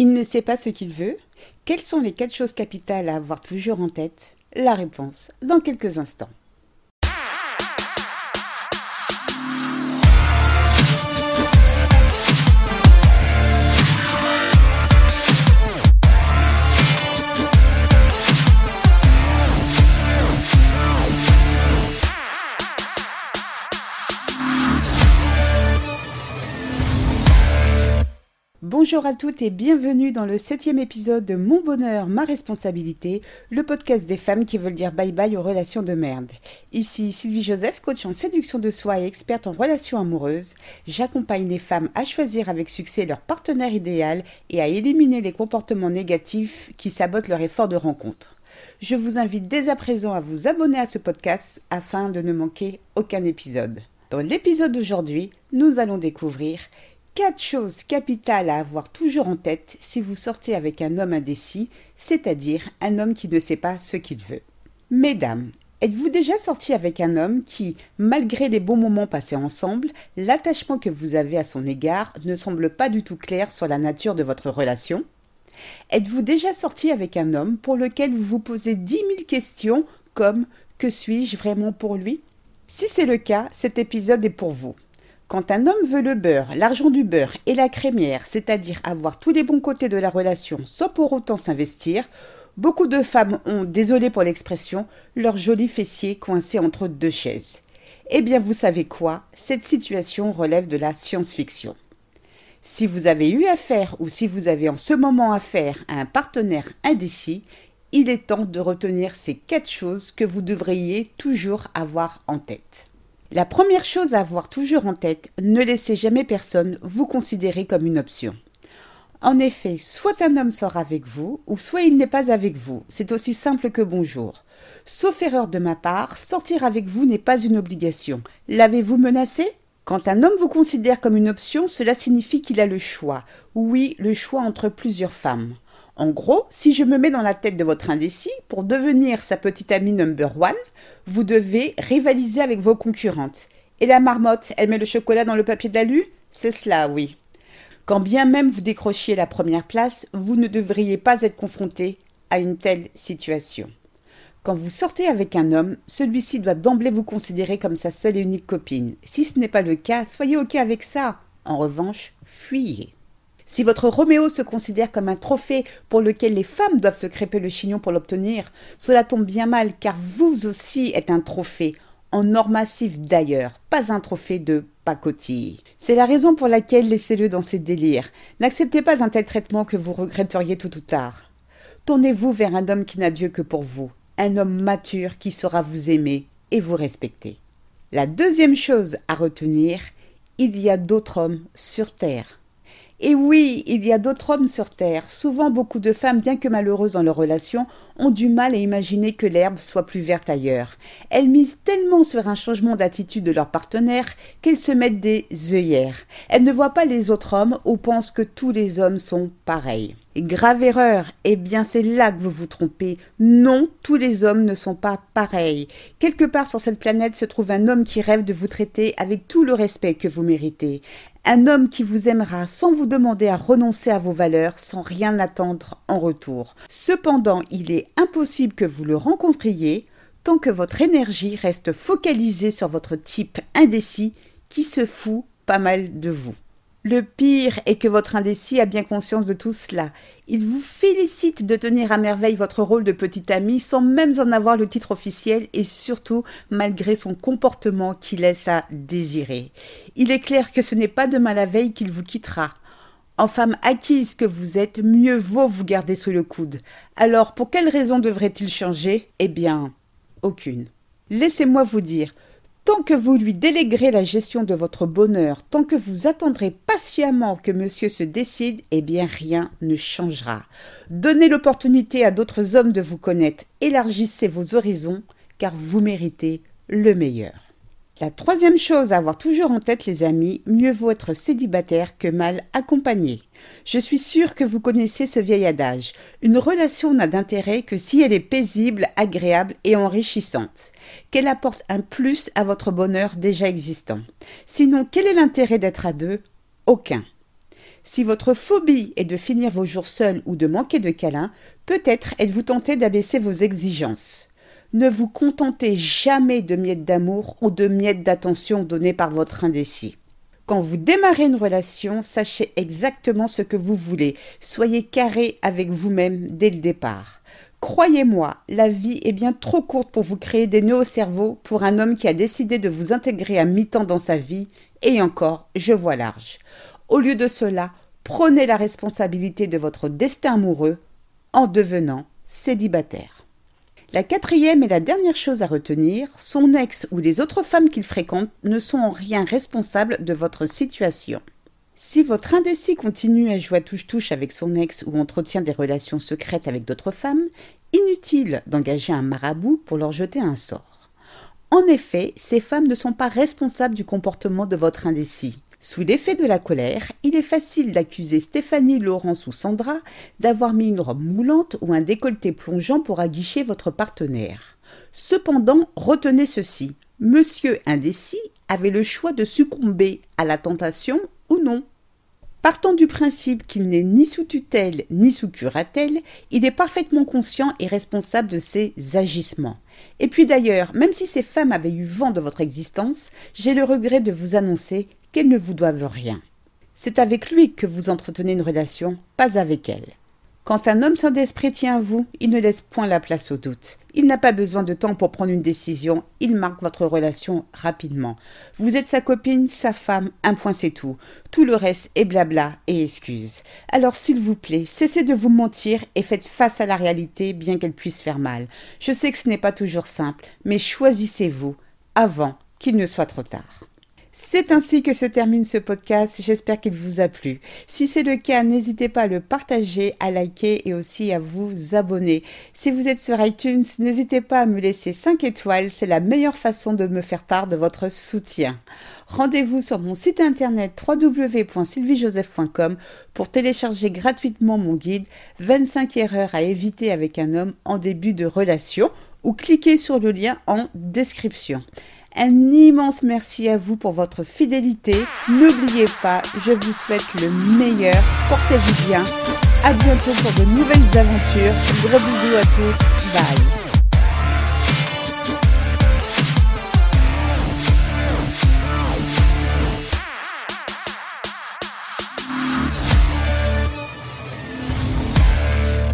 Il ne sait pas ce qu'il veut Quelles sont les quatre choses capitales à avoir toujours en tête? La réponse dans quelques instants. Bonjour à toutes et bienvenue dans le septième épisode de Mon bonheur, ma responsabilité, le podcast des femmes qui veulent dire bye bye aux relations de merde. Ici Sylvie Joseph, coach en séduction de soi et experte en relations amoureuses. J'accompagne les femmes à choisir avec succès leur partenaire idéal et à éliminer les comportements négatifs qui sabotent leur effort de rencontre. Je vous invite dès à présent à vous abonner à ce podcast afin de ne manquer aucun épisode. Dans l'épisode d'aujourd'hui, nous allons découvrir Quatre choses capitales à avoir toujours en tête si vous sortez avec un homme indécis, c'est-à-dire un homme qui ne sait pas ce qu'il veut. Mesdames, êtes-vous déjà sorti avec un homme qui, malgré les bons moments passés ensemble, l'attachement que vous avez à son égard ne semble pas du tout clair sur la nature de votre relation? Êtes-vous déjà sorti avec un homme pour lequel vous vous posez dix mille questions comme Que suis-je vraiment pour lui? Si c'est le cas, cet épisode est pour vous. Quand un homme veut le beurre, l'argent du beurre et la crémière, c'est-à-dire avoir tous les bons côtés de la relation sans pour autant s'investir, beaucoup de femmes ont, désolé pour l'expression, leur joli fessier coincé entre deux chaises. Eh bien, vous savez quoi? Cette situation relève de la science-fiction. Si vous avez eu affaire ou si vous avez en ce moment affaire à un partenaire indécis, il est temps de retenir ces quatre choses que vous devriez toujours avoir en tête. La première chose à avoir toujours en tête, ne laissez jamais personne vous considérer comme une option. En effet, soit un homme sort avec vous, ou soit il n'est pas avec vous. C'est aussi simple que bonjour. Sauf erreur de ma part, sortir avec vous n'est pas une obligation. L'avez-vous menacé? Quand un homme vous considère comme une option, cela signifie qu'il a le choix. Oui, le choix entre plusieurs femmes. En gros, si je me mets dans la tête de votre indécis, pour devenir sa petite amie number one, vous devez rivaliser avec vos concurrentes. Et la marmotte, elle met le chocolat dans le papier d'alu? C'est cela, oui. Quand bien même vous décrochiez la première place, vous ne devriez pas être confronté à une telle situation. Quand vous sortez avec un homme, celui-ci doit d'emblée vous considérer comme sa seule et unique copine. Si ce n'est pas le cas, soyez OK avec ça. En revanche, fuyez. Si votre Roméo se considère comme un trophée pour lequel les femmes doivent se crêper le chignon pour l'obtenir, cela tombe bien mal car vous aussi êtes un trophée, en or massif d'ailleurs, pas un trophée de pacotille. C'est la raison pour laquelle laissez-le dans ses délires. N'acceptez pas un tel traitement que vous regretteriez tout ou tard. Tournez-vous vers un homme qui n'a Dieu que pour vous, un homme mature qui saura vous aimer et vous respecter. La deuxième chose à retenir, il y a d'autres hommes sur Terre. Et oui, il y a d'autres hommes sur Terre. Souvent, beaucoup de femmes, bien que malheureuses dans leur relation, ont du mal à imaginer que l'herbe soit plus verte ailleurs. Elles misent tellement sur un changement d'attitude de leur partenaire qu'elles se mettent des œillères. Elles ne voient pas les autres hommes ou pensent que tous les hommes sont pareils. Grave erreur. Eh bien, c'est là que vous vous trompez. Non, tous les hommes ne sont pas pareils. Quelque part sur cette planète se trouve un homme qui rêve de vous traiter avec tout le respect que vous méritez. Un homme qui vous aimera sans vous demander à renoncer à vos valeurs, sans rien attendre en retour. Cependant, il est impossible que vous le rencontriez tant que votre énergie reste focalisée sur votre type indécis qui se fout pas mal de vous. Le pire est que votre indécis a bien conscience de tout cela. Il vous félicite de tenir à merveille votre rôle de petit ami sans même en avoir le titre officiel et surtout malgré son comportement qui laisse à désirer. Il est clair que ce n'est pas demain la veille qu'il vous quittera. En femme acquise que vous êtes, mieux vaut vous garder sous le coude. Alors pour quelle raison devrait-il changer? Eh bien, aucune. Laissez-moi vous dire, Tant que vous lui déléguerez la gestion de votre bonheur, tant que vous attendrez patiemment que monsieur se décide, eh bien rien ne changera. Donnez l'opportunité à d'autres hommes de vous connaître, élargissez vos horizons, car vous méritez le meilleur. La troisième chose à avoir toujours en tête, les amis, mieux vaut être célibataire que mal accompagné. Je suis sûre que vous connaissez ce vieil adage. Une relation n'a d'intérêt que si elle est paisible, agréable et enrichissante, qu'elle apporte un plus à votre bonheur déjà existant. Sinon, quel est l'intérêt d'être à deux? Aucun. Si votre phobie est de finir vos jours seuls ou de manquer de câlins, peut-être êtes-vous tenté d'abaisser vos exigences. Ne vous contentez jamais de miettes d'amour ou de miettes d'attention données par votre indécis. Quand vous démarrez une relation, sachez exactement ce que vous voulez. Soyez carré avec vous-même dès le départ. Croyez-moi, la vie est bien trop courte pour vous créer des nœuds au cerveau pour un homme qui a décidé de vous intégrer à mi-temps dans sa vie, et encore, je vois large. Au lieu de cela, prenez la responsabilité de votre destin amoureux en devenant célibataire. La quatrième et la dernière chose à retenir, son ex ou les autres femmes qu'il fréquente ne sont en rien responsables de votre situation. Si votre indécis continue à jouer à touche-touche avec son ex ou entretient des relations secrètes avec d'autres femmes, inutile d'engager un marabout pour leur jeter un sort. En effet, ces femmes ne sont pas responsables du comportement de votre indécis. Sous l'effet de la colère, il est facile d'accuser Stéphanie, Laurence ou Sandra d'avoir mis une robe moulante ou un décolleté plongeant pour aguicher votre partenaire. Cependant, retenez ceci. Monsieur indécis avait le choix de succomber à la tentation ou non. Partant du principe qu'il n'est ni sous tutelle ni sous curatelle, il est parfaitement conscient et responsable de ses agissements. Et puis d'ailleurs, même si ces femmes avaient eu vent de votre existence, j'ai le regret de vous annoncer qu'elles ne vous doivent rien. C'est avec lui que vous entretenez une relation, pas avec elles. Quand un homme sans d'esprit tient à vous, il ne laisse point la place au doute. Il n'a pas besoin de temps pour prendre une décision, il marque votre relation rapidement. Vous êtes sa copine, sa femme, un point c'est tout. Tout le reste est blabla et excuse. Alors s'il vous plaît, cessez de vous mentir et faites face à la réalité bien qu'elle puisse faire mal. Je sais que ce n'est pas toujours simple, mais choisissez-vous avant qu'il ne soit trop tard. C'est ainsi que se termine ce podcast. J'espère qu'il vous a plu. Si c'est le cas, n'hésitez pas à le partager, à liker et aussi à vous abonner. Si vous êtes sur iTunes, n'hésitez pas à me laisser 5 étoiles. C'est la meilleure façon de me faire part de votre soutien. Rendez-vous sur mon site internet www.sylviejoseph.com pour télécharger gratuitement mon guide 25 erreurs à éviter avec un homme en début de relation ou cliquez sur le lien en description. Un immense merci à vous pour votre fidélité. N'oubliez pas, je vous souhaite le meilleur. Portez-vous bien. À bientôt pour de nouvelles aventures. Gros bisous à tous. Bye.